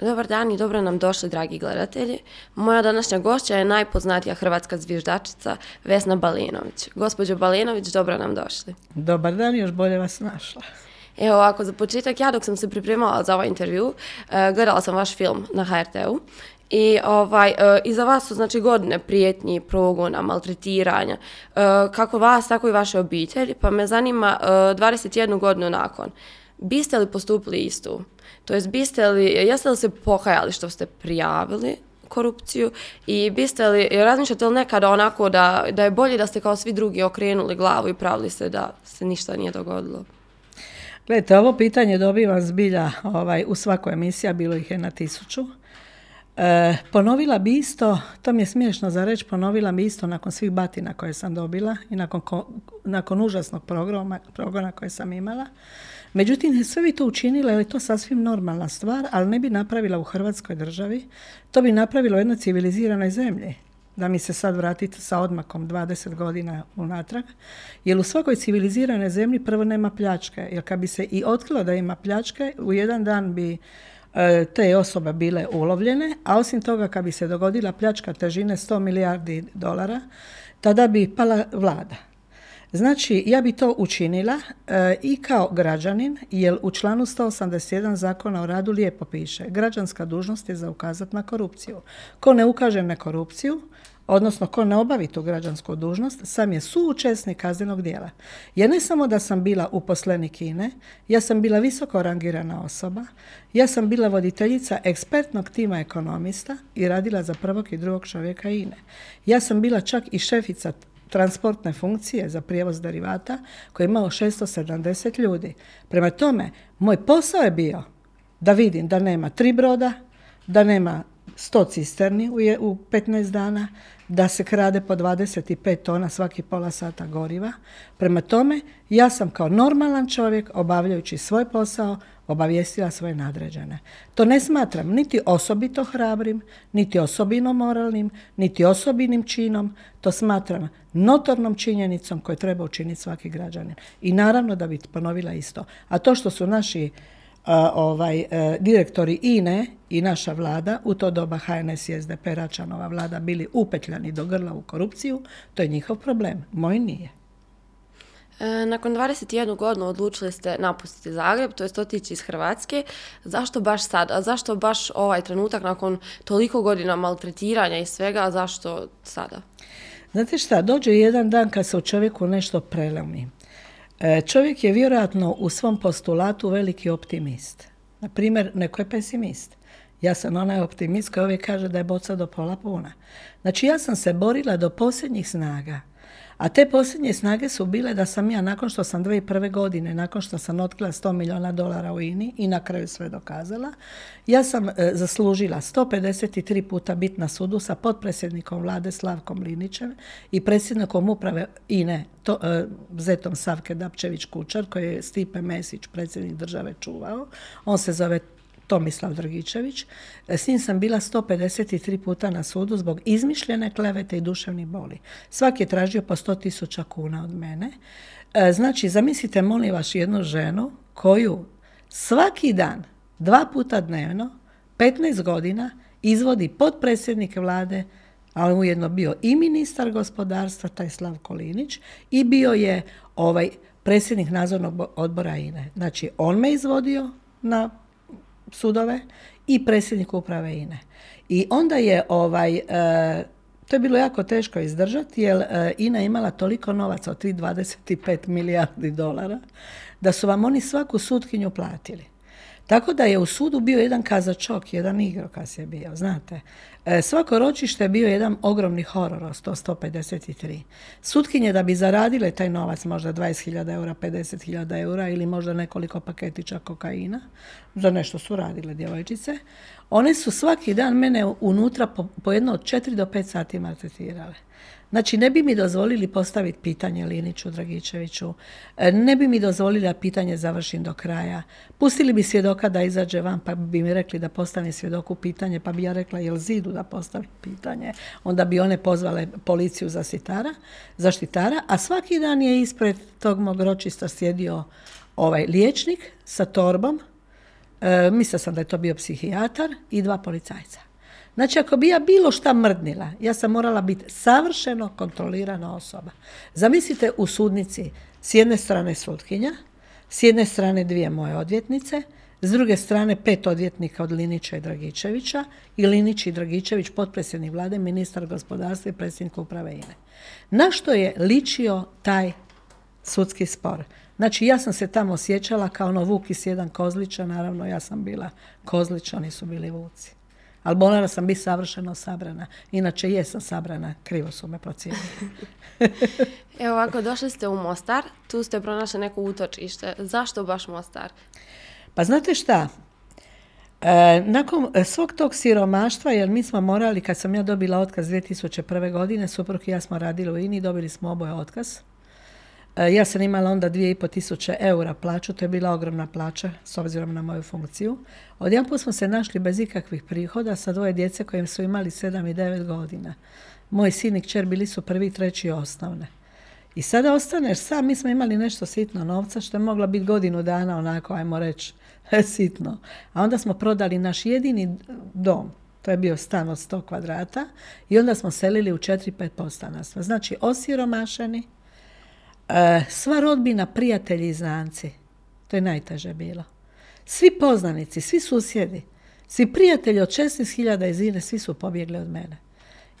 Dobar dan i dobro nam došli, dragi gledatelji. Moja današnja gošća je najpoznatija hrvatska zviždačica Vesna Balinović. Gospođo Balinović, dobro nam došli. Dobar dan, još bolje vas našla. Evo ovako, za početak, ja dok sam se pripremala za ovaj intervju, eh, gledala sam vaš film na HRT-u i ovaj, eh, iza vas su znači godine prijetnji, progona, maltretiranja, eh, kako vas, tako i vaše obitelji, pa me zanima 21 godinu nakon. Biste li postupili istu? To jest, biste li, jeste li se pokajali što ste prijavili korupciju i biste li, razmišljate li nekada onako da, da je bolje da ste kao svi drugi okrenuli glavu i pravili se da se ništa nije dogodilo? Gledajte, ovo pitanje dobivam zbilja ovaj, u svakoj emisiji, bilo ih je na tisuću. E, ponovila bi isto, to mi je smiješno za reći, ponovila bi isto nakon svih batina koje sam dobila i nakon, nakon užasnog programa, programa koje sam imala. Međutim, sve bi to učinila, jer je to sasvim normalna stvar, ali ne bi napravila u Hrvatskoj državi. To bi napravila u jednoj civiliziranoj zemlji. Da mi se sad vratiti sa odmakom 20 godina unatrag. Jer u svakoj civiliziranoj zemlji prvo nema pljačke. Jer kad bi se i otkrilo da ima pljačke, u jedan dan bi e, te osobe bile ulovljene, a osim toga kad bi se dogodila pljačka težine 100 milijardi dolara, tada bi pala vlada. Znači, ja bi to učinila e, i kao građanin, jer u članu 181 zakona o radu lijepo piše građanska dužnost je za ukazati na korupciju. Ko ne ukaže na korupciju, odnosno ko ne obavi tu građansku dužnost, sam je suučesnik kaznenog dijela. Ja ne samo da sam bila uposlenik INE, ja sam bila visoko rangirana osoba, ja sam bila voditeljica ekspertnog tima ekonomista i radila za prvog i drugog čovjeka INE. Ja sam bila čak i šefica transportne funkcije za prijevoz derivata koji je imao 670 ljudi. Prema tome, moj posao je bio da vidim da nema tri broda, da nema 100 cisterni u 15 dana, da se krade po 25 tona svaki pola sata goriva. Prema tome, ja sam kao normalan čovjek, obavljajući svoj posao, obavijestila svoje nadređene. To ne smatram niti osobito hrabrim, niti osobino moralnim, niti osobinim činom, to smatram notornom činjenicom koju treba učiniti svaki građanin. I naravno da bi ponovila isto. A to što su naši ovaj, e, direktori INE i naša vlada, u to doba HNS i SDP Račanova vlada bili upetljani do grla u korupciju, to je njihov problem, moj nije. E, nakon 21 godinu odlučili ste napustiti Zagreb, to je otići iz Hrvatske. Zašto baš sad? A zašto baš ovaj trenutak nakon toliko godina maltretiranja i svega, zašto sada? Znate šta, dođe jedan dan kad se u čovjeku nešto prelomi. E, čovjek je vjerojatno u svom postulatu veliki optimist. Na primjer, neko je pesimist. Ja sam onaj optimist koji uvijek kaže da je boca do pola puna. Znači ja sam se borila do posljednjih snaga a te posljednje snage su bile da sam ja, nakon što sam 2001. godine, nakon što sam otkrila 100 milijuna dolara u INI i na kraju sve dokazala, ja sam e, zaslužila 153 puta bit na sudu sa potpredsjednikom vlade Slavkom Linićem i predsjednikom uprave INE, to, e, Zetom Savke Dapčević-Kučar, koji je Stipe Mesić, predsjednik države, čuvao. On se zove Tomislav Drgičević. S njim sam bila 153 puta na sudu zbog izmišljene klevete i duševnih boli. Svaki je tražio po 100 tisuća kuna od mene. E, znači, zamislite, molim vas, jednu ženu koju svaki dan, dva puta dnevno, 15 godina, izvodi potpredsjednik vlade, ali ujedno bio i ministar gospodarstva, taj Slavko Linić, i bio je ovaj predsjednik nadzornog odbora INE. Znači, on me izvodio na sudove i predsjednik uprave INE. I onda je ovaj, e, to je bilo jako teško izdržati jer e, INA imala toliko novaca od 3,25 milijardi dolara da su vam oni svaku sutkinju platili. Tako da je u sudu bio jedan kazačok, jedan igrokaz je bio, znate. E, svako ročište je bio jedan ogromni horor od 100, 153. Sutkinje da bi zaradile taj novac, možda 20.000 eura, 50.000 eura ili možda nekoliko paketića kokaina, za nešto su radile djevojčice, one su svaki dan mene unutra po, po jedno od 4 do 5 sati maltretirale. Znači, ne bi mi dozvolili postaviti pitanje Liniću Dragičeviću, e, ne bi mi dozvolili da pitanje završim do kraja. Pustili bi svjedoka da izađe van, pa bi mi rekli da postavim svjedoku pitanje, pa bi ja rekla jel zidu da postavim pitanje. Onda bi one pozvale policiju za sitara, zaštitara, a svaki dan je ispred tog mog ročista sjedio ovaj liječnik sa torbom, e, mislila sam da je to bio psihijatar i dva policajca. Znači, ako bi ja bilo šta mrdnila, ja sam morala biti savršeno kontrolirana osoba. Zamislite u sudnici s jedne strane sutkinja, s jedne strane dvije moje odvjetnice, s druge strane pet odvjetnika od Linića i Dragičevića i Linić i Dragičević, potpredsjednik vlade, ministar gospodarstva i predsjednik uprave INE. Na što je ličio taj sudski spor? Znači, ja sam se tamo osjećala kao ono Vukis jedan Kozlića, naravno ja sam bila Kozlića, oni su bili Vuci. Ali morala sam biti savršeno sabrana. Inače, jesam sabrana, krivo su me procijenili. Evo ovako, došli ste u Mostar, tu ste pronašli neko utočište. Zašto baš Mostar? Pa znate šta, e, nakon svog tog siromaštva, jer mi smo morali, kad sam ja dobila otkaz 2001. godine, suprug i ja smo radili u INI, dobili smo oboje otkaz. E, ja sam imala onda 2,5 tisuće eura plaću, to je bila ogromna plaća s obzirom na moju funkciju. Odjedanput smo se našli bez ikakvih prihoda sa dvoje djece koje su imali 7 i 9 godina. Moj sin i kćer bili su prvi i treći osnovne. I sada ostaneš sam, mi smo imali nešto sitno novca što je moglo biti godinu dana onako, ajmo reći, sitno. A onda smo prodali naš jedini dom, to je bio stan od 100 kvadrata i onda smo selili u 4-5 postanarstva. Znači osiromašeni, sva rodbina, prijatelji i znanci. To je najteže bilo. Svi poznanici, svi susjedi, svi prijatelji od 16.000 iz Ine, svi su pobjegli od mene.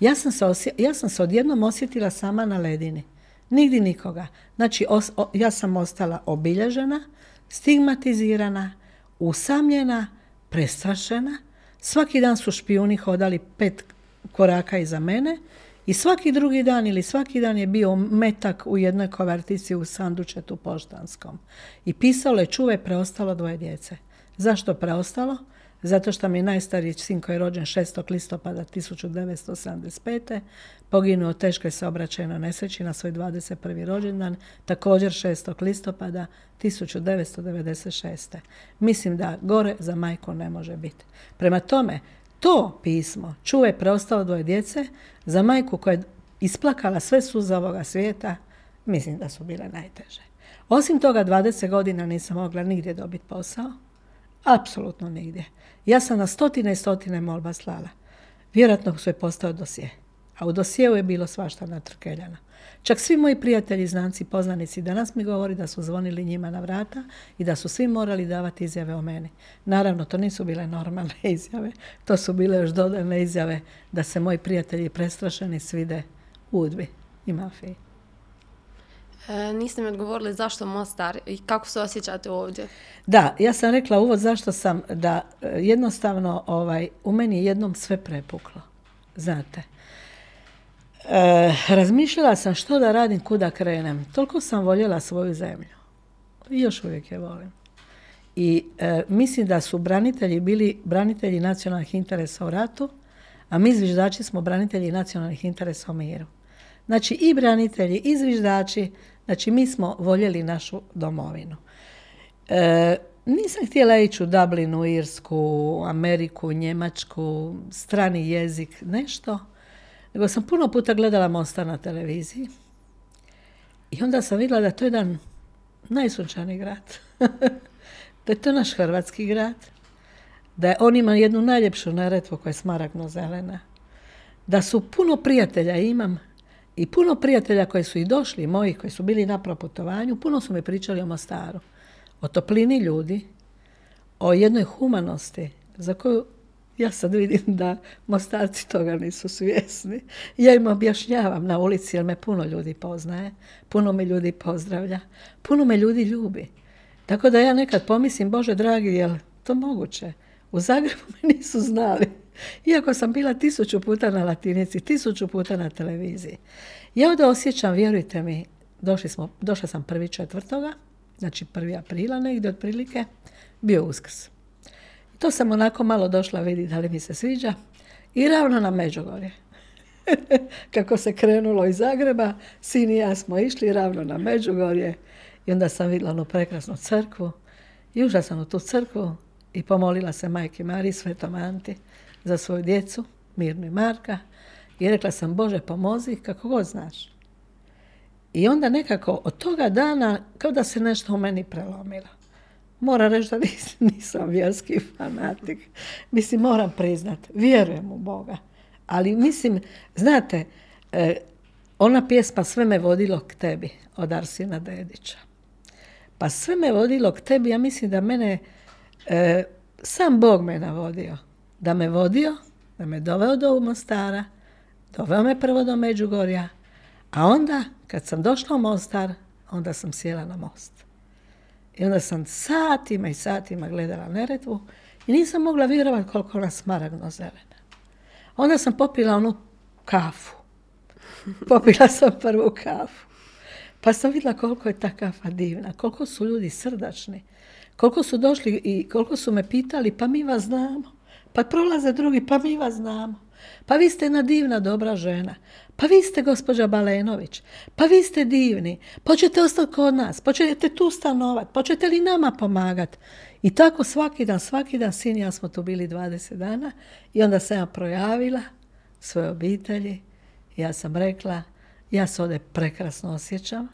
Ja sam, se ja sam se odjednom osjetila sama na ledini. Nigdje nikoga. Znači, ja sam ostala obilježena, stigmatizirana, usamljena, prestrašena. Svaki dan su špijuni hodali pet koraka iza mene i svaki drugi dan ili svaki dan je bio metak u jednoj kovertici u sandučetu poštanskom. I pisalo je čuve preostalo dvoje djece. Zašto preostalo? Zato što mi je najstariji sin koji je rođen 6. listopada 1975. poginuo teškoj saobraćajnoj nesreći na svoj 21. rođendan, također 6. listopada 1996. Mislim da gore za majku ne može biti. Prema tome, to pismo čuve preostalo dvoje djece za majku koja je isplakala sve suze ovoga svijeta, mislim da su bile najteže. Osim toga, 20 godina nisam mogla nigdje dobiti posao. Apsolutno nigdje. Ja sam na stotine i stotine molba slala. Vjerojatno su je postao dosje. A u dosjeu je bilo svašta natrkeljano. Čak svi moji prijatelji, znanci, poznanici danas mi govori da su zvonili njima na vrata i da su svi morali davati izjave o meni. Naravno, to nisu bile normalne izjave. To su bile još dodane izjave da se moji prijatelji prestrašeni svide udbi i mafiji. E, niste mi odgovorili zašto Mostar i kako se osjećate ovdje? Da, ja sam rekla uvod zašto sam, da e, jednostavno ovaj, u meni jednom sve prepuklo. Znate, e, razmišljala sam što da radim, kuda krenem. Toliko sam voljela svoju zemlju. I još uvijek je volim. I e, mislim da su branitelji bili branitelji nacionalnih interesa u ratu, a mi zviždači smo branitelji nacionalnih interesa u miru. Znači i branitelji i zviždači Znači, mi smo voljeli našu domovinu. E, nisam htjela ići u Dublinu, Irsku, Ameriku, Njemačku, strani jezik, nešto. Nego sam puno puta gledala Mosta na televiziji. I onda sam vidjela da to je jedan najsunčani grad. da je to naš hrvatski grad. Da je on ima jednu najljepšu naretvu koja je smaragno zelena. Da su puno prijatelja imam i puno prijatelja koji su i došli, moji koji su bili na proputovanju, puno su mi pričali o Mostaru. O toplini ljudi, o jednoj humanosti za koju ja sad vidim da Mostarci toga nisu svjesni. Ja im objašnjavam na ulici jer me puno ljudi poznaje, puno me ljudi pozdravlja, puno me ljudi ljubi. Tako da ja nekad pomislim, Bože dragi, jel to moguće? U Zagrebu me nisu znali. Iako sam bila tisuću puta na latinici, tisuću puta na televiziji. Ja ovdje osjećam, vjerujte mi, došli smo, došla sam prvi četvrtoga, znači prvi aprila negdje otprilike, bio uskrs. To sam onako malo došla vidi da li mi se sviđa i ravno na Međugorje. Kako se krenulo iz Zagreba, sin i ja smo išli ravno na Međugorje i onda sam vidjela onu prekrasnu crkvu i ušla sam u tu crkvu i pomolila se majke Mariji Svetom Anti za svoju djecu, Mirnu i Marka, i rekla sam, Bože, pomozi kako god znaš. I onda nekako od toga dana, kao da se nešto u meni prelomilo. Moram reći da nisam vjerski fanatik. Mislim, moram priznat, vjerujem u Boga. Ali mislim, znate, e, ona pjesma Sve me vodilo k tebi od Arsina Dedića. Pa sve me vodilo k tebi, ja mislim da mene, e, sam Bog me navodio. Da me vodio, da me doveo do Mostara, doveo me prvo do Međugorja, a onda kad sam došla u Mostar, onda sam sjela na most. I onda sam satima i satima gledala Neretvu i nisam mogla vjerovati koliko ona smaragno zelena. Onda sam popila onu kafu. Popila sam prvu kafu. Pa sam vidjela koliko je ta kafa divna, koliko su ljudi srdačni, koliko su došli i koliko su me pitali, pa mi vas znamo. Pa prolaze drugi, pa mi vas znamo. Pa vi ste jedna divna, dobra žena. Pa vi ste gospođa Balenović. Pa vi ste divni. Ćete ostati kod nas. Ćete tu stanovat. Pa ćete li nama pomagati? I tako svaki dan, svaki dan, sin ja smo tu bili 20 dana. I onda sam ja projavila svoje obitelji. Ja sam rekla, ja se ovdje prekrasno osjećam.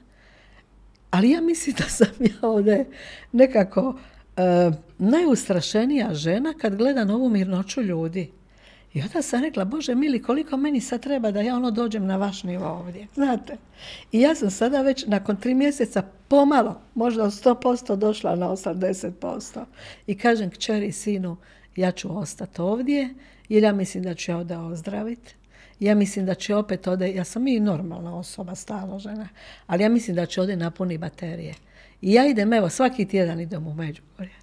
Ali ja mislim da sam ja ovdje nekako e, najustrašenija žena kad gledam ovu mirnoću ljudi. I onda sam rekla, Bože mili, koliko meni sad treba da ja ono dođem na vaš nivo ovdje, znate. I ja sam sada već nakon tri mjeseca pomalo, možda od 100% došla na 80%. I kažem kćeri sinu, ja ću ostati ovdje, jer ja mislim da ću ja ovdje ozdraviti. Ja mislim da će opet ovdje, ja sam i normalna osoba, stalno žena, ali ja mislim da će ovdje napuni baterije. I ja idem, evo, svaki tjedan idem u Međugorje.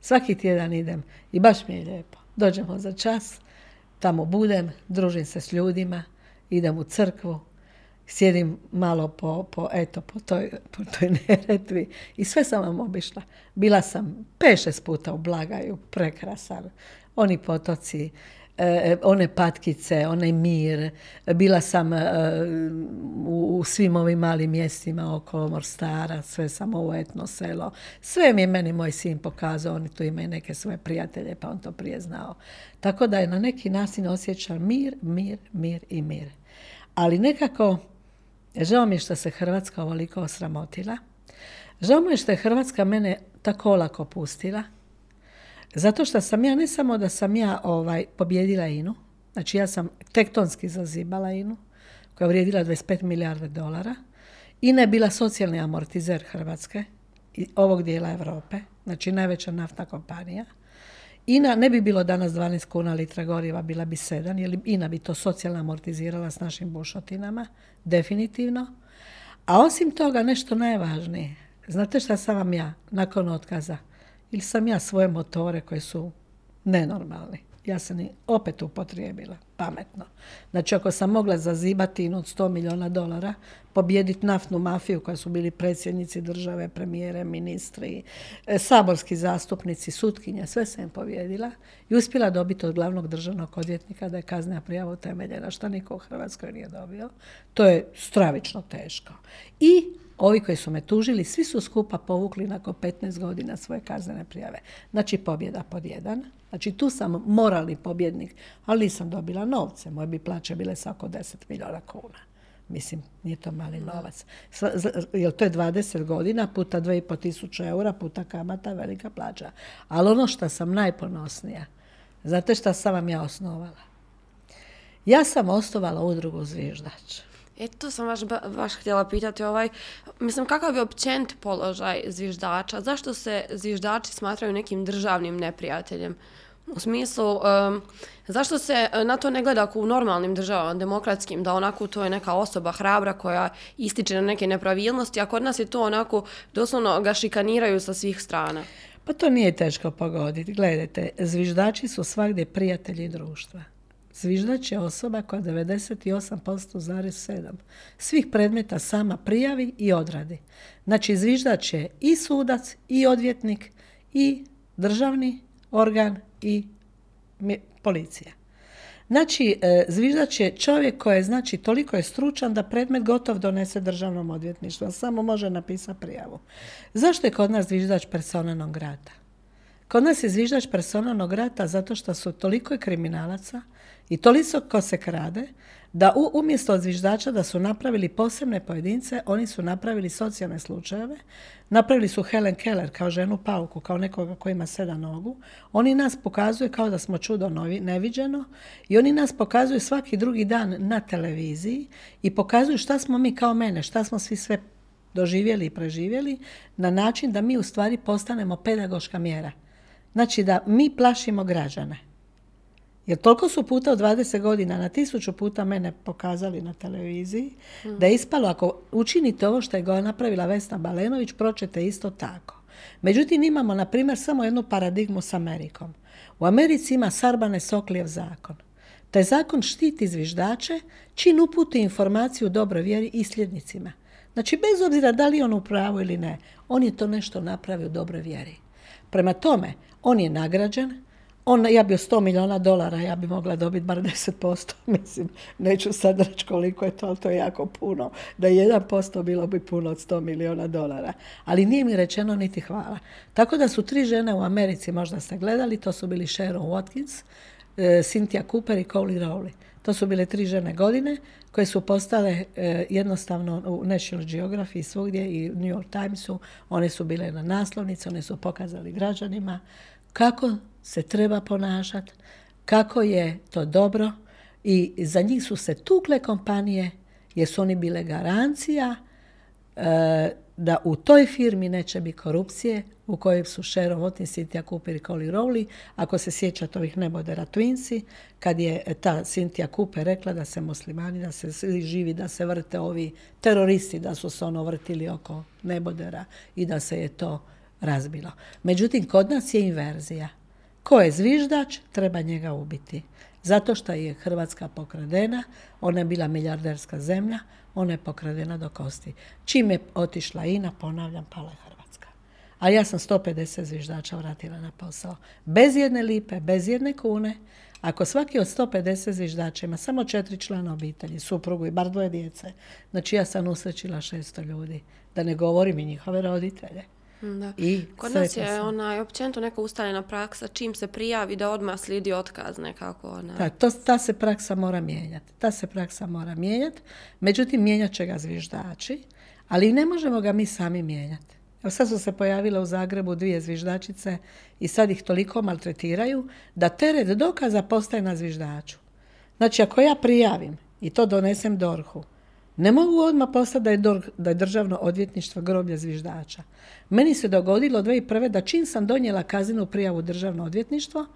Svaki tjedan idem i baš mi je lijepo. Dođemo za čas, tamo budem, družim se s ljudima, idem u crkvu, sjedim malo po, po, eto, po toj, po toj neretvi i sve sam vam obišla. Bila sam pet, puta u Blagaju, prekrasan. Oni potoci, one patkice, onaj mir. Bila sam e, u, svim ovim malim mjestima okolo Morstara, sve sam ovo etno selo. Sve mi je meni moj sin pokazao, oni tu imaju neke svoje prijatelje, pa on to prije znao. Tako da je na neki način osjećam mir, mir, mir i mir. Ali nekako, žao mi je što se Hrvatska ovoliko osramotila. Žao mi je što je Hrvatska mene tako olako pustila. Zato što sam ja, ne samo da sam ja ovaj, pobjedila INU, znači ja sam tektonski zazibala INU, koja je vrijedila 25 milijarde dolara. INA je bila socijalni amortizer Hrvatske i ovog dijela Europe, znači najveća naftna kompanija. INA ne bi bilo danas 12 kuna litra goriva, bila bi 7, jer INA bi to socijalno amortizirala s našim bušotinama, definitivno. A osim toga, nešto najvažnije. Znate šta sam vam ja, nakon otkaza, ili sam ja svoje motore koji su nenormalni. Ja sam ih opet upotrijebila, pametno. Znači, ako sam mogla zazibati od 100 milijuna dolara, pobijediti naftnu mafiju koja su bili predsjednici države, premijere, ministri, e, saborski zastupnici, sutkinje, sve sam im pobjedila i uspjela dobiti od glavnog državnog odvjetnika da je kaznena prijava utemeljena, što niko u Hrvatskoj nije dobio. To je stravično teško. I Ovi koji su me tužili, svi su skupa povukli nakon 15 godina svoje kaznene prijave. Znači pobjeda pod jedan. Znači tu sam moralni pobjednik, ali nisam dobila novce. Moje bi plaće bile sa oko 10 milijuna kuna. Mislim, nije to mali novac. Jer to je 20 godina puta 2,5 tisuća eura puta kamata, velika plaća. Ali ono što sam najponosnija, znate šta sam vam ja osnovala? Ja sam osnovala udrugu Zviždač. E, to sam baš, baš htjela pitati, ovaj, mislim, kakav je općenit položaj zviždača? Zašto se zviždači smatraju nekim državnim neprijateljem? U smislu, zašto se na to ne gleda ako u normalnim državama, demokratskim, da onako to je neka osoba hrabra koja ističe na neke nepravilnosti, a kod nas je to onako, doslovno ga šikaniraju sa svih strana. Pa to nije teško pogoditi. Gledajte, zviždači su svagdje prijatelji društva. Zviždač je osoba koja 98,7 svih predmeta sama prijavi i odradi. Znači zviždač je i sudac, i odvjetnik, i državni organ, i policija. Znači, e, zviždač je čovjek koji je, znači, toliko je stručan da predmet gotov donese državnom odvjetništvu, samo može napisati prijavu. Zašto je kod nas zviždač persona non grata? Kod nas je zviždač persona non grata zato što su toliko kriminalaca, i toliko ko se krade da u, umjesto zviždača da su napravili posebne pojedince, oni su napravili socijalne slučajeve, napravili su Helen Keller kao ženu pauku, kao nekoga koji ima sedam nogu. Oni nas pokazuju kao da smo čudo novi, neviđeno i oni nas pokazuju svaki drugi dan na televiziji i pokazuju šta smo mi kao mene, šta smo svi sve doživjeli i preživjeli na način da mi u stvari postanemo pedagoška mjera. Znači da mi plašimo građane. Jer toliko su puta od 20 godina na tisuću puta mene pokazali na televiziji da je ispalo ako učinite ovo što je ga napravila Vesna Balenović, proćete isto tako. Međutim, imamo, na primjer, samo jednu paradigmu s Amerikom. U Americi ima Sarbane Soklijev zakon. Taj zakon štiti zviždače čin uputi informaciju u dobroj vjeri i sljednicima. Znači, bez obzira da li on u pravu ili ne, on je to nešto napravio u dobroj vjeri. Prema tome, on je nagrađen, on, ja bi 100 milijuna dolara, ja bi mogla dobiti bar 10%, mislim, neću sad reći koliko je to, ali to je jako puno. Da je 1% bilo bi puno od 100 milijuna dolara. Ali nije mi rečeno niti hvala. Tako da su tri žene u Americi, možda ste gledali, to su bili Sharon Watkins, e, Cynthia Cooper i Coley Rowley. To su bile tri žene godine koje su postale e, jednostavno u National Geography svugdje i New York Timesu. One su bile na naslovnici, one su pokazali građanima kako se treba ponašati, kako je to dobro i za njih su se tukle kompanije jer su oni bile garancija e, da u toj firmi neće biti korupcije u kojoj su Sharon Watkins, Cynthia Cooper i Collie Rowley. Ako se sjećate ovih nebodera Twinsi, kad je ta Cynthia Cooper rekla da se muslimani, da se živi, da se vrte ovi teroristi, da su se ono vrtili oko nebodera i da se je to razbilo. Međutim, kod nas je inverzija. Ko je zviždač, treba njega ubiti. Zato što je Hrvatska pokradena, ona je bila milijarderska zemlja, ona je pokradena do kosti. Čim je otišla INA, ponavljam, pala je Hrvatska. A ja sam 150 zviždača vratila na posao. Bez jedne lipe, bez jedne kune. Ako svaki od 150 zviždača ima samo četiri člana obitelji, suprugu i bar dvoje djece, znači ja sam usrećila 600 ljudi. Da ne govorim i njihove roditelje. Da. I Kod nas je sam. onaj, općenito neka ustaljena praksa, čim se prijavi da odmah slijedi otkaz nekako. Onaj. Da, to, ta se praksa mora mijenjati. Ta se praksa mora mijenjati. Međutim, mijenjat će ga zviždači, ali ne možemo ga mi sami mijenjati. Evo sad su se pojavile u Zagrebu dvije zviždačice i sad ih toliko maltretiraju da teret dokaza postaje na zviždaču. Znači, ako ja prijavim i to donesem DORH-u, ne mogu odmah postati da je, da je državno odvjetništvo groblje zviždača. Meni se dogodilo 2001. da čim sam donijela kazinu prijavu državno odvjetništvo,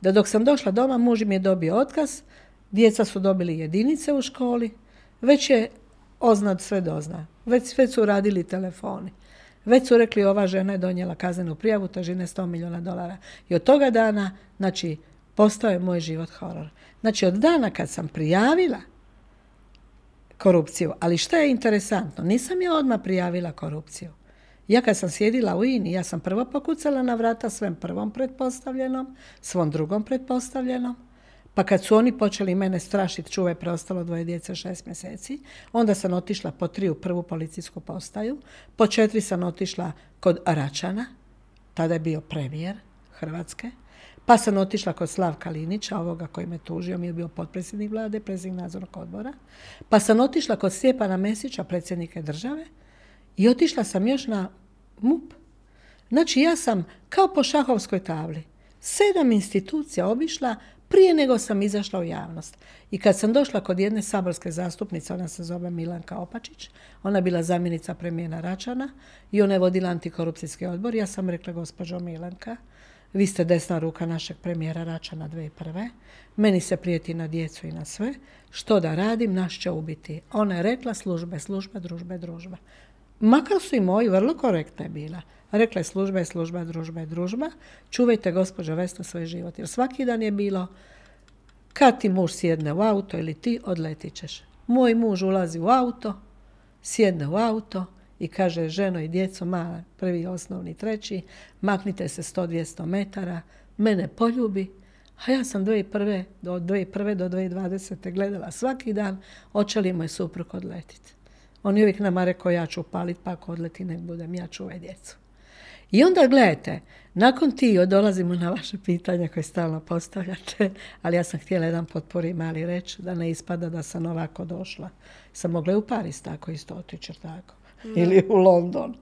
da dok sam došla doma muž mi je dobio otkaz, djeca su dobili jedinice u školi, već je oznad sve dozna. Već, već su radili telefoni. Već su rekli ova žena je donijela kaznenu prijavu težine 100 milijuna dolara. I od toga dana, znači, postao je moj život horor. Znači, od dana kad sam prijavila korupciju. Ali što je interesantno? Nisam ja odmah prijavila korupciju. Ja kad sam sjedila u INI, ja sam prvo pokucala na vrata svem prvom pretpostavljenom, svom drugom pretpostavljenom, pa kad su oni počeli mene strašiti, čuvaj preostalo dvoje djece šest mjeseci, onda sam otišla po tri u prvu policijsku postaju, po četiri sam otišla kod Račana, tada je bio premijer Hrvatske, pa sam otišla kod Slavka Linića, ovoga koji me tužio, mi je bio potpredsjednik vlade, predsjednik nadzornog odbora. Pa sam otišla kod Stjepana Mesića, predsjednika države, i otišla sam još na MUP. Znači ja sam kao po šahovskoj tabli sedam institucija obišla prije nego sam izašla u javnost. I kad sam došla kod jedne saborske zastupnice, ona se zove Milanka Opačić, ona je bila zamjenica premijera Račana i ona je vodila antikorupcijski odbor. Ja sam rekla, gospođo Milanka, vi ste desna ruka našeg premijera Račana 2001. Meni se prijeti na djecu i na sve. Što da radim, naš će ubiti. Ona je rekla službe, službe, družbe, družba. Makar su i moji, vrlo korektna je bila. Rekla je služba je služba, družba družba. Čuvajte, gospođo Vesna, svoj život. Jer svaki dan je bilo, kad ti muž sjedne u auto ili ti, odletit ćeš. Moj muž ulazi u auto, sjedne u auto, i kaže ženo i djeco, mala, prvi, osnovni, treći, maknite se 100-200 metara, mene poljubi, a ja sam 2001. do 2001. do 2020. gledala svaki dan, hoće li moj suprug odletiti. On je uvijek nama rekao, ja ću palit, pa ako odleti, nek budem, ja čuvaj djecu. I onda gledajte, nakon ti dolazimo na vaše pitanja koje stalno postavljate, ali ja sam htjela jedan potpori mali reći da ne ispada da sam ovako došla. Sam mogla i u Paris tako isto otići, tako. Ili u London.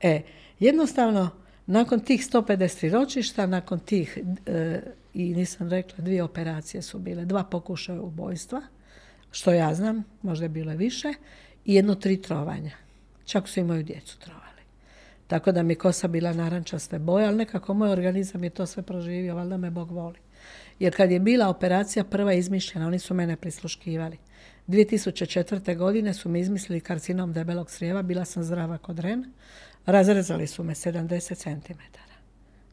E, jednostavno, nakon tih 150 ročišta, nakon tih, e, i nisam rekla, dvije operacije su bile, dva pokušaja ubojstva, što ja znam, možda je bilo više, i jedno tri trovanja. Čak su i moju djecu trovali. Tako da mi kosa bila narančaste boje, ali nekako moj organizam je to sve proživio, valjda me Bog voli. Jer kad je bila operacija prva izmišljena, oni su mene prisluškivali. 2004. godine su mi izmislili karcinom debelog crijeva, bila sam zdrava kod ren, razrezali su me 70 cm.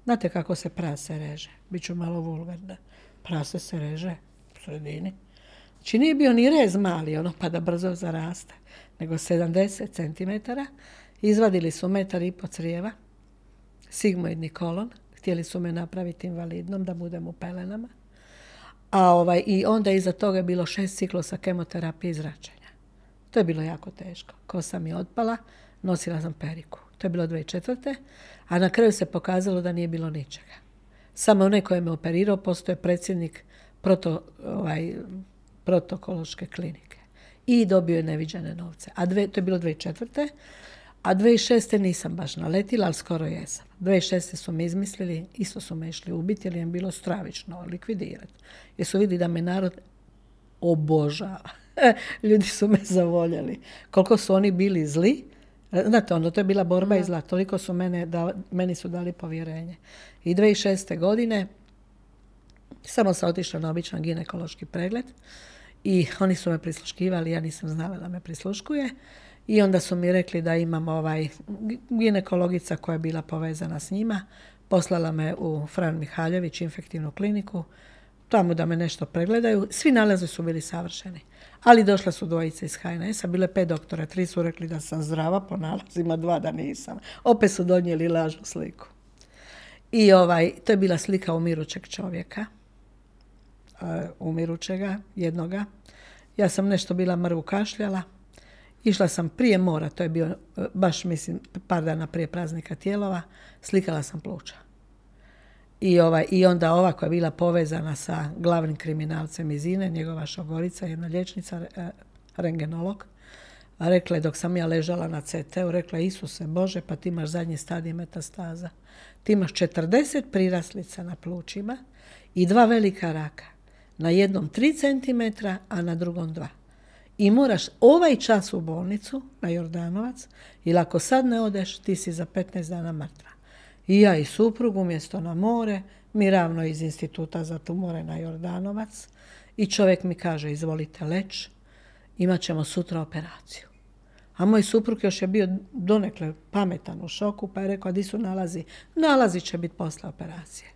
Znate kako se prase reže? Biću malo vulgarna. Prase se reže u sredini. Znači nije bio ni rez mali, ono pa da brzo zaraste, nego 70 cm. Izvadili su metar i po crijeva, sigmoidni kolon, htjeli su me napraviti invalidnom da budem u pelenama. A ovaj, I onda iza toga je bilo šest ciklusa kemoterapije i zračenja. To je bilo jako teško. Kosa mi je otpala, nosila sam periku. To je bilo 2004. A na kraju se pokazalo da nije bilo ničega. Samo onaj koji je me operirao postoje predsjednik proto, ovaj, protokološke klinike. I dobio je neviđene novce. A dve, to je bilo 2004. A 2006. nisam baš naletila, ali skoro jesam. 2006. su me izmislili, isto su me išli ubiti, jer im bilo stravično likvidirati. Jer su vidi da me narod obožava. Ljudi su me zavoljeli. Koliko su oni bili zli, Znate, onda to je bila borba i zla. Toliko su mene, da, meni su dali povjerenje. I 2006. godine samo sam otišla na običan ginekološki pregled i oni su me prisluškivali, ja nisam znala da me prisluškuje. I onda su mi rekli da imam ovaj ginekologica koja je bila povezana s njima. Poslala me u Fran Mihaljević, infektivnu kliniku, tamo da me nešto pregledaju. Svi nalazi su bili savršeni. Ali došla su dvojice iz HNS-a, bile pet doktora, tri su rekli da sam zdrava po nalazima, dva da nisam. Opet su donijeli lažnu sliku. I ovaj, to je bila slika umirućeg čovjeka, uh, umirućega, jednoga. Ja sam nešto bila mrvu kašljala, Išla sam prije mora, to je bio e, baš mislim par dana prije praznika tijelova, slikala sam pluća. I, ovaj, I onda ova koja je bila povezana sa glavnim kriminalcem iz INE, njegova šogorica, jedna liječnica, e, rengenolog, a rekla je dok sam ja ležala na CT-u, rekla Isuse Bože, pa ti imaš zadnji stadij metastaza. Ti imaš 40 priraslica na plućima i dva velika raka. Na jednom 3 cm, a na drugom 2 i moraš ovaj čas u bolnicu na Jordanovac, ili ako sad ne odeš, ti si za 15 dana mrtva. I ja i suprug umjesto na more, mi ravno iz instituta za tumore na Jordanovac i čovjek mi kaže, izvolite leć, imat ćemo sutra operaciju. A moj suprug još je bio donekle pametan u šoku, pa je rekao, di su nalazi? Nalazi će biti posle operacije.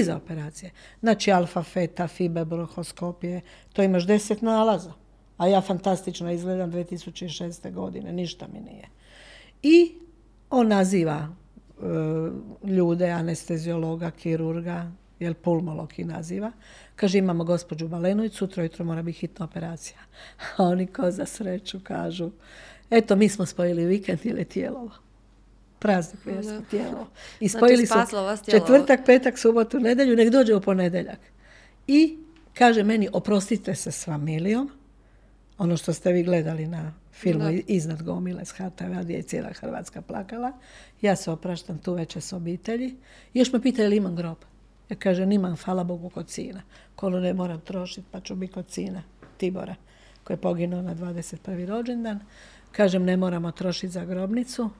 Iza operacije. Znači alfa, feta, fibe, brohoskopije, to imaš deset nalaza a ja fantastično izgledam 2006. godine, ništa mi nije. I on naziva e, ljude, anesteziologa, kirurga, jel pulmolog i naziva. Kaže, imamo gospođu Balenović, sutra jutro mora biti hitna operacija. A oni ko za sreću kažu, eto, mi smo spojili vikend ili tijelo. Praznik je tijelo. I znači, spojili su četvrtak, petak, subotu, nedelju, nek dođe u ponedjeljak. I kaže meni, oprostite se s familijom, ono što ste vi gledali na filmu Iznad gomile s HTV, gdje je cijela Hrvatska plakala. Ja se opraštam tu večer s obitelji. još me pita je li imam grob. Ja kažem, imam, hvala Bogu, kod sina. Kolo ne moram trošiti, pa ću biti kod sina Tibora, koji je poginuo na 21. rođendan. Kažem, ne moramo trošiti za grobnicu.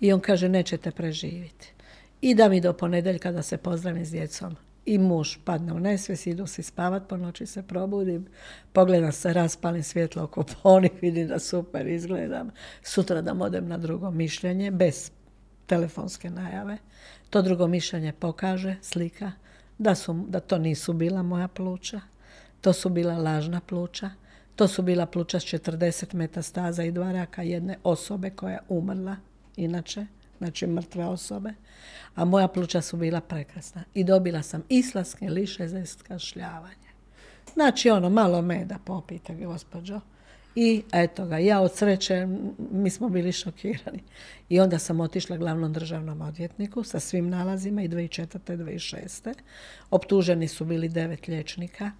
I on kaže, nećete preživjeti. I da mi do ponedeljka da se pozdravim s djecom i muž padne u nesves, idu si spavat, po noći se probudim, pogledam se, raspalim svjetlo oko poni, vidim da super izgledam. Sutra da odem na drugo mišljenje, bez telefonske najave. To drugo mišljenje pokaže, slika, da, su, da to nisu bila moja pluća, to su bila lažna pluća, to su bila pluća s 40 metastaza i dva raka jedne osobe koja je umrla, inače, znači mrtve osobe a moja pluća su bila prekrasna. I dobila sam islatske liše za iskašljavanje. Znači ono, malo meda popite, gospođo. I eto ga, ja od sreće, mi smo bili šokirani. I onda sam otišla glavnom državnom odvjetniku sa svim nalazima i 2004. 2006. Optuženi su bili devet liječnika,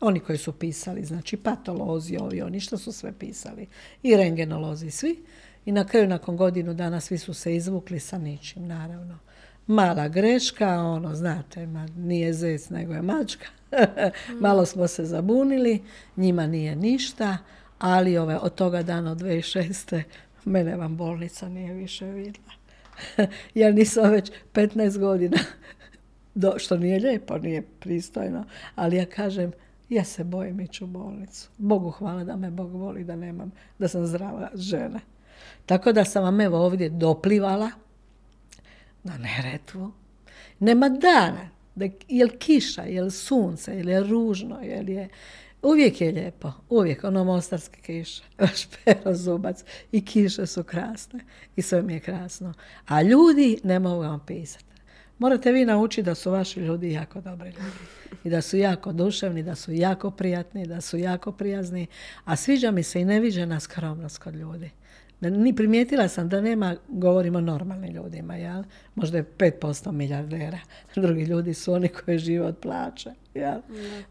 oni koji su pisali, znači patolozi, ovi, oni što su sve pisali. I rengenolozi, svi. I na kraju, nakon godinu dana, svi su se izvukli sa ničim, naravno. Mala greška, ono, znate, ma, nije zec, nego je mačka. Malo smo se zabunili, njima nije ništa, ali ove, od toga dana od 2006. mene vam bolnica nije više vidjela. ja nisam već 15 godina, do, što nije lijepo, nije pristojno, ali ja kažem, ja se bojim ići u bolnicu. Bogu hvala da me Bog voli, da nemam, da sam zdrava žena. Tako da sam vam evo ovdje doplivala na Neretvu. Nema dana, da, jel kiša, jel sunce, jel je ružno, jel je... Uvijek je lijepo, uvijek, ono mostarske kiše, špero zubac i kiše su krasne i sve mi je krasno. A ljudi ne mogu vam pisati. Morate vi naučiti da su vaši ljudi jako dobri ljudi i da su jako duševni, da su jako prijatni, da su jako prijazni, a sviđa mi se i neviđena skromnost kod ljudi. Ni primijetila sam da nema, govorimo o normalnim ljudima, jel? možda je 5% milijardera. Drugi ljudi su oni koji žive od plaće. Jel?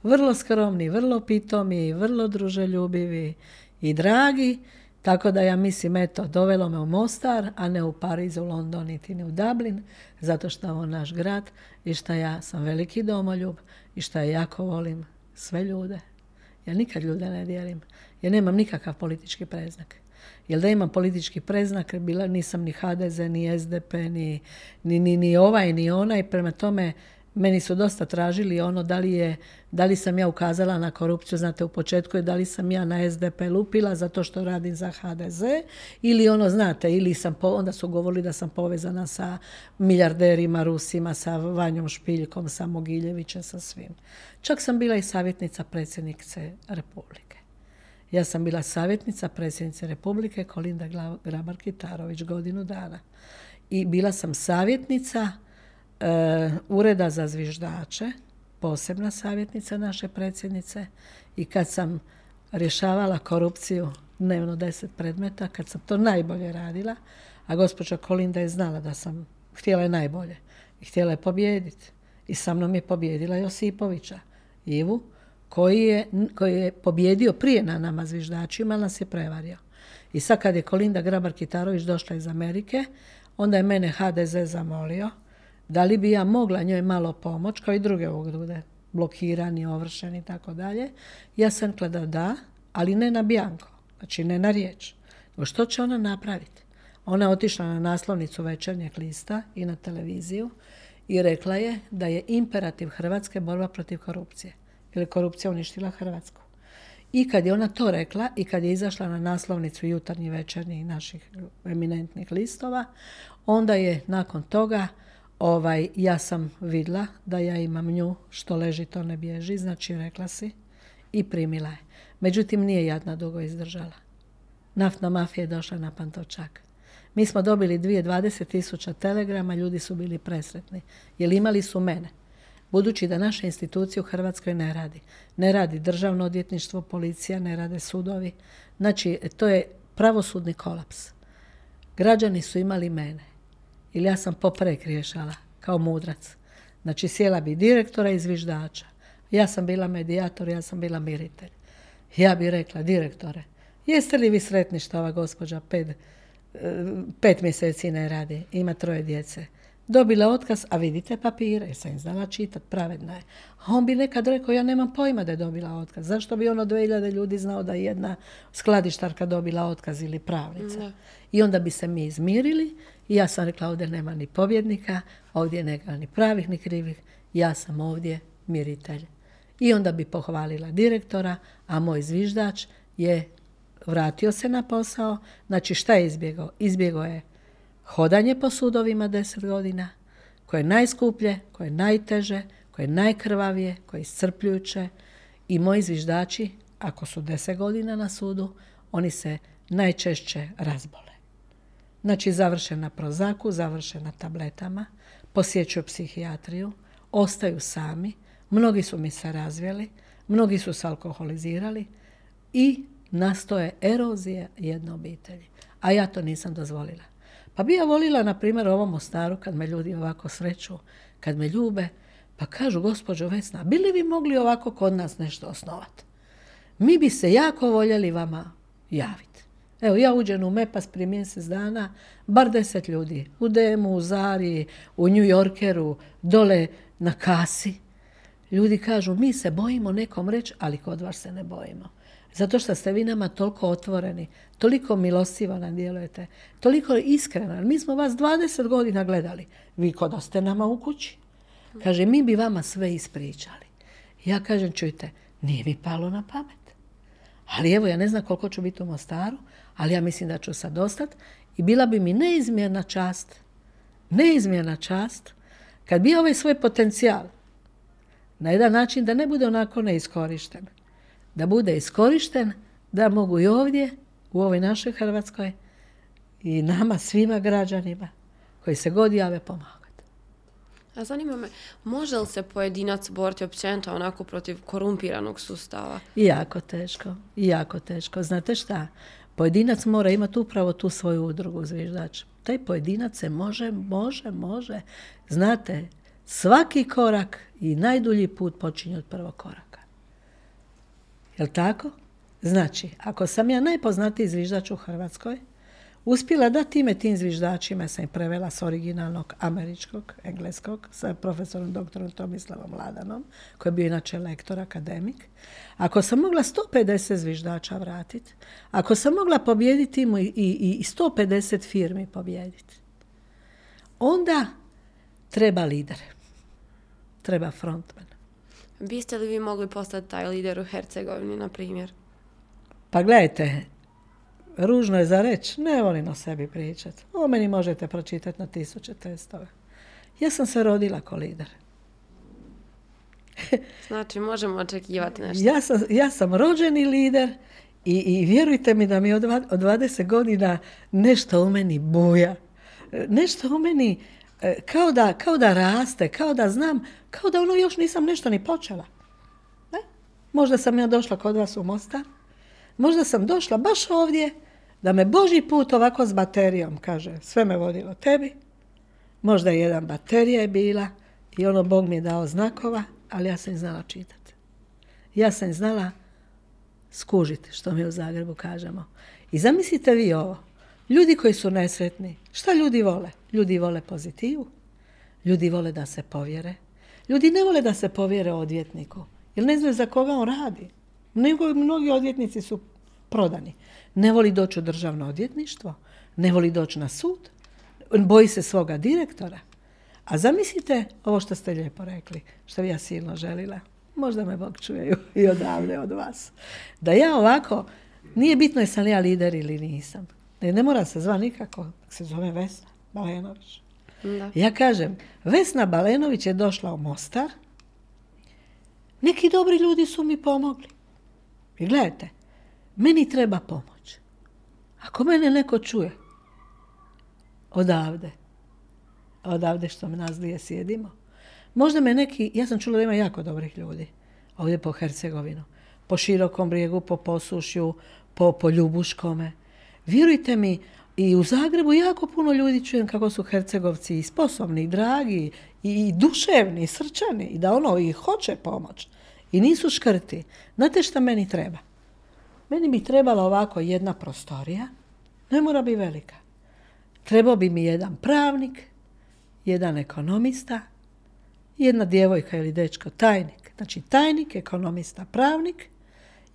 Vrlo skromni, vrlo pitomi, vrlo druželjubivi i dragi. Tako da ja mislim, eto, dovelo me u Mostar, a ne u Pariz, u London, niti ni u Dublin, zato što je ovo naš grad i što ja sam veliki domoljub i što ja jako volim sve ljude. Ja nikad ljude ne dijelim. Ja nemam nikakav politički preznak. Jer da imam politički preznak, bila nisam ni HDZ, ni SDP, ni, ni, ni, ni ovaj, ni onaj. Prema tome, meni su dosta tražili ono da li, je, da li sam ja ukazala na korupciju, znate u početku je da li sam ja na SDP lupila zato što radim za HDZ ili ono znate, ili sam, onda su govorili da sam povezana sa milijarderima, Rusima, sa Vanjom Špiljkom, sa Mogiljevićem, sa svim. Čak sam bila i savjetnica predsjednice Republike. Ja sam bila savjetnica predsjednice Republike Kolinda Grabar-Kitarović godinu dana. I bila sam savjetnica e, Ureda za zviždače, posebna savjetnica naše predsjednice i kad sam rješavala korupciju dnevno deset predmeta, kad sam to najbolje radila, a gospođa Kolinda je znala da sam htjela je najbolje i htjela je pobijediti. I sa mnom je pobijedila Josipovića, Ivu, koji je, koji je pobjedio prije na nama zviždačima, ali nas je prevario. I sad kad je Kolinda Grabar-Kitarović došla iz Amerike, onda je mene HDZ zamolio da li bi ja mogla njoj malo pomoć, kao i druge ljude, blokirani, ovršeni i tako dalje. Ja sam rekla da ali ne na bjanko, znači ne na riječ. Nego što će ona napraviti? Ona je otišla na naslovnicu večernjeg lista i na televiziju i rekla je da je imperativ Hrvatske borba protiv korupcije. Jer je korupcija uništila Hrvatsku. I kad je ona to rekla i kad je izašla na naslovnicu jutarnji večernji naših eminentnih listova, onda je nakon toga ovaj, ja sam vidla da ja imam nju što leži to ne bježi, znači rekla si i primila je. Međutim, nije jadna dugo izdržala. Naftna mafija je došla na Pantovčak. Mi smo dobili dvije dvadeset tisuća telegrama, ljudi su bili presretni, jer imali su mene. Budući da naše institucije u Hrvatskoj ne radi. Ne radi državno odvjetništvo, policija, ne rade sudovi. Znači, to je pravosudni kolaps. Građani su imali mene ili ja sam poprek rješala kao mudrac. Znači sjela bi direktora i zviždača. Ja sam bila medijator, ja sam bila miritelj. Ja bi rekla, direktore, jeste li vi sretni što ova gospođa pet, e, pet mjeseci ne radi, ima troje djece? Dobila otkaz, a vidite papire, jer sam znala čitat, pravedna je. A on bi nekad rekao, ja nemam pojma da je dobila otkaz. Zašto bi ono 2000 ljudi znao da je jedna skladištarka dobila otkaz ili pravnica? I onda bi se mi izmirili i ja sam rekla, ovdje nema ni pobjednika, ovdje nema ni pravih ni krivih, ja sam ovdje miritelj. I onda bi pohvalila direktora, a moj zviždač je vratio se na posao. Znači šta je izbjegao? Izbjegao je hodanje po sudovima deset godina, koje je najskuplje, koje je najteže, koje je najkrvavije, koje je iscrpljujuće i moji zviždači, ako su deset godina na sudu, oni se najčešće razbole. Znači završe na prozaku, završe na tabletama, posjećuju psihijatriju, ostaju sami, mnogi su mi se razvijeli, mnogi su se alkoholizirali i nastoje erozija jedne obitelji. A ja to nisam dozvolila. Pa bi ja volila, na primjer, ovom Mostaru, kad me ljudi ovako sreću, kad me ljube, pa kažu, gospođo Vesna, bi li vi mogli ovako kod nas nešto osnovati? Mi bi se jako voljeli vama javiti. Evo, ja uđem u MEPAS prije mjesec dana, bar deset ljudi. U Demu, u Zari, u New Yorkeru, dole na kasi. Ljudi kažu, mi se bojimo nekom reći, ali kod vas se ne bojimo. Zato što ste vi nama toliko otvoreni, toliko milostivo nam djelujete, toliko iskreno. Mi smo vas 20 godina gledali. Vi kod ste nama u kući. Kaže, mi bi vama sve ispričali. Ja kažem, čujte, nije mi palo na pamet. Ali evo, ja ne znam koliko ću biti u Mostaru, ali ja mislim da ću sad ostat i bila bi mi neizmjerna čast, neizmjerna čast, kad bi ovaj svoj potencijal na jedan način da ne bude onako neiskorišten, da bude iskorišten, da mogu i ovdje, u ovoj našoj Hrvatskoj, i nama, svima građanima, koji se god jave pomagati. A zanima me, može li se pojedinac boriti općenito onako protiv korumpiranog sustava? Jako teško, jako teško. Znate šta? Pojedinac mora imati upravo tu svoju udrugu zviždač. Taj pojedinac se može, može, može. Znate, svaki korak i najdulji put počinje od prvog koraka. Jel tako? Znači, ako sam ja najpoznatiji zviždač u Hrvatskoj, uspjela dati ime tim zviždačima, sam prevela s originalnog američkog, engleskog, sa profesorom doktorom Tomislavom Ladanom, koji je bio inače lektor, akademik. Ako sam mogla 150 zviždača vratiti, ako sam mogla pobijediti mu i, i 150 firmi pobijediti, onda treba lider. Treba frontman. Biste li vi mogli postati taj lider u Hercegovini, na primjer? Pa gledajte, ružno je za reći, ne volim o sebi pričati. O meni možete pročitati na tisuće testove. Ja sam se rodila ko lider. znači, možemo očekivati nešto. Ja sam, ja sam rođeni lider i, i vjerujte mi da mi od, od 20 godina nešto u meni buja. Nešto u meni kao da, kao da raste, kao da znam, kao da ono još nisam nešto ni počela. Ne? Možda sam ja došla kod vas u Mostar, možda sam došla baš ovdje da me Boži put ovako s baterijom, kaže, sve me vodilo tebi. Možda jedan baterija je bila i ono Bog mi je dao znakova, ali ja sam znala čitati. Ja sam znala skužiti, što mi u Zagrebu kažemo. I zamislite vi ovo. Ljudi koji su nesretni, šta ljudi vole? Ljudi vole pozitivu. Ljudi vole da se povjere. Ljudi ne vole da se povjere odvjetniku. Jer ne znaju za koga on radi. Nego mnogi odvjetnici su prodani. Ne voli doći u državno odvjetništvo, ne voli doći na sud, boji se svoga direktora. A zamislite ovo što ste lijepo rekli, što bi ja silno želila. Možda me Bog čuje i odavde od vas. Da ja ovako, nije bitno jesam li ja lider ili nisam. Ne, ne mora se zva nikako, se zove Vesna Balenović. Ja kažem, Vesna Balenović je došla u Mostar, neki dobri ljudi su mi pomogli. I gledajte, meni treba pomoć. Ako mene neko čuje odavde, odavde što nas dvije sjedimo, možda me neki, ja sam čula da ima jako dobrih ljudi ovdje po Hercegovinu, po Širokom brijegu, po Posušju, po, po Ljubuškome. Vjerujte mi, i u Zagrebu jako puno ljudi čujem kako su Hercegovci i sposobni, i dragi, i duševni, i srčani, i da ono i hoće pomoć. I nisu škrti. Znate šta meni treba? Meni bi trebala ovako jedna prostorija, ne mora biti velika. Trebao bi mi jedan pravnik, jedan ekonomista, jedna djevojka ili dečko, tajnik. Znači tajnik, ekonomista, pravnik,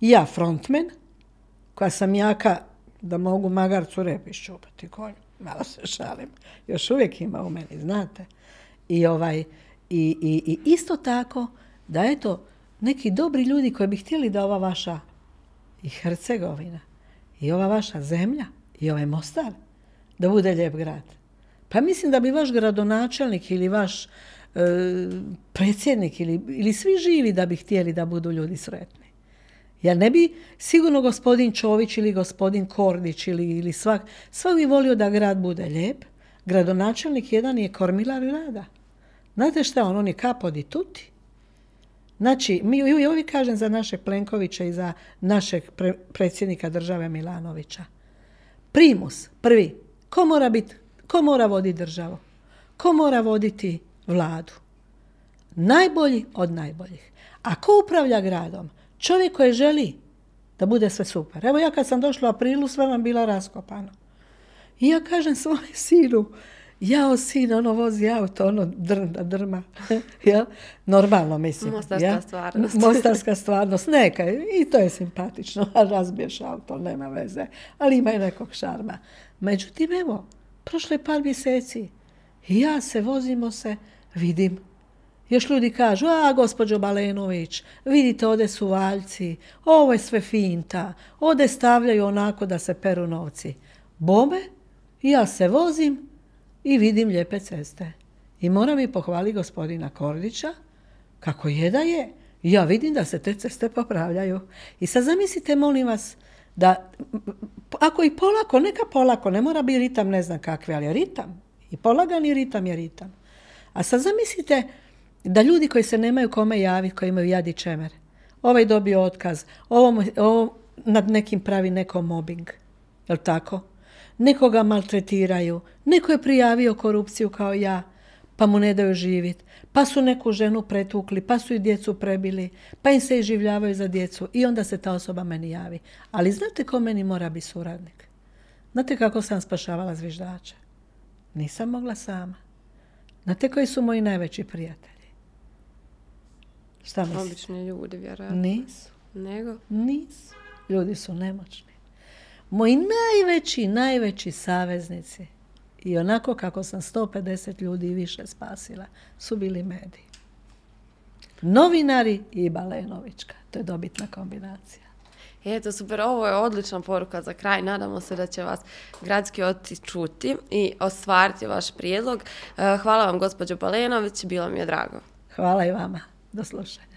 ja frontman, koja sam jaka da mogu magarcu rep iščupati konju. Malo se šalim. Još uvijek ima u meni, znate. I, ovaj, i, i, i isto tako da eto neki dobri ljudi koji bi htjeli da ova vaša i Hercegovina i ova vaša zemlja i ovaj Mostar da bude lijep grad. Pa mislim da bi vaš gradonačelnik ili vaš e, predsjednik ili, ili svi živi da bi htjeli da budu ljudi sretni. Ja ne bi sigurno gospodin Čović ili gospodin Kordić ili, ili svak, svak bi volio da grad bude lijep. Gradonačelnik jedan je kormilar grada. Znate šta on? On je kapo di tuti. Znači, mi uvijek kažem za našeg Plenkovića i za našeg predsjednika države Milanovića. Primus, prvi. Ko mora biti, ko mora voditi državu? Ko mora voditi vladu? Najbolji od najboljih. A ko upravlja gradom? Čovjek koji želi da bude sve super. Evo ja kad sam došla u aprilu, sve vam bila raskopano. I ja kažem svome sinu, jao sin, ono vozi auto, ono drna, drma. ja? Normalno mislim. Mostarska ja? stvarnost. Mostarska stvarnost, neka. I to je simpatično. Razbiješ auto, nema veze. Ali ima i nekog šarma. Međutim, evo, prošlo je par mjeseci. I ja se, vozimo se, vidim. Još ljudi kažu, a gospođo Balenović, vidite, ode su valjci, ovo je sve finta, ode stavljaju onako da se peru novci. Bome, ja se vozim i vidim lijepe ceste. I moram i pohvali gospodina Kordića, kako je da je. Ja vidim da se te ceste popravljaju. I sad zamislite, molim vas, da ako i polako, neka polako, ne mora biti ritam ne znam kakve, ali ritam. I polagani ritam je ritam. A sad zamislite da ljudi koji se nemaju kome javiti, koji imaju jadi čemer, ovaj dobio otkaz, ovo, ovo nad nekim pravi neko mobbing, jel tako? Nekoga maltretiraju, neko je prijavio korupciju kao ja, pa mu ne daju živjeti, pa su neku ženu pretukli, pa su i djecu prebili, pa im se iživljavaju za djecu i onda se ta osoba meni javi. Ali znate ko meni mora biti suradnik? Znate kako sam spašavala zviždače? Nisam mogla sama. Znate koji su moji najveći prijatelji? Šta Obični ljudi, vjerojatno. Nisu. Nego? Nisu. Ljudi su nemoćni. Moji najveći, najveći saveznici i onako kako sam 150 ljudi i više spasila su bili mediji. Novinari i Balenovička. To je dobitna kombinacija. Eto, super, ovo je odlična poruka za kraj. Nadamo se da će vas gradski oci čuti i ostvariti vaš prijedlog. Eh, hvala vam, gospođo Balenović, bilo mi je drago. Hvala i vama. Do slušanja.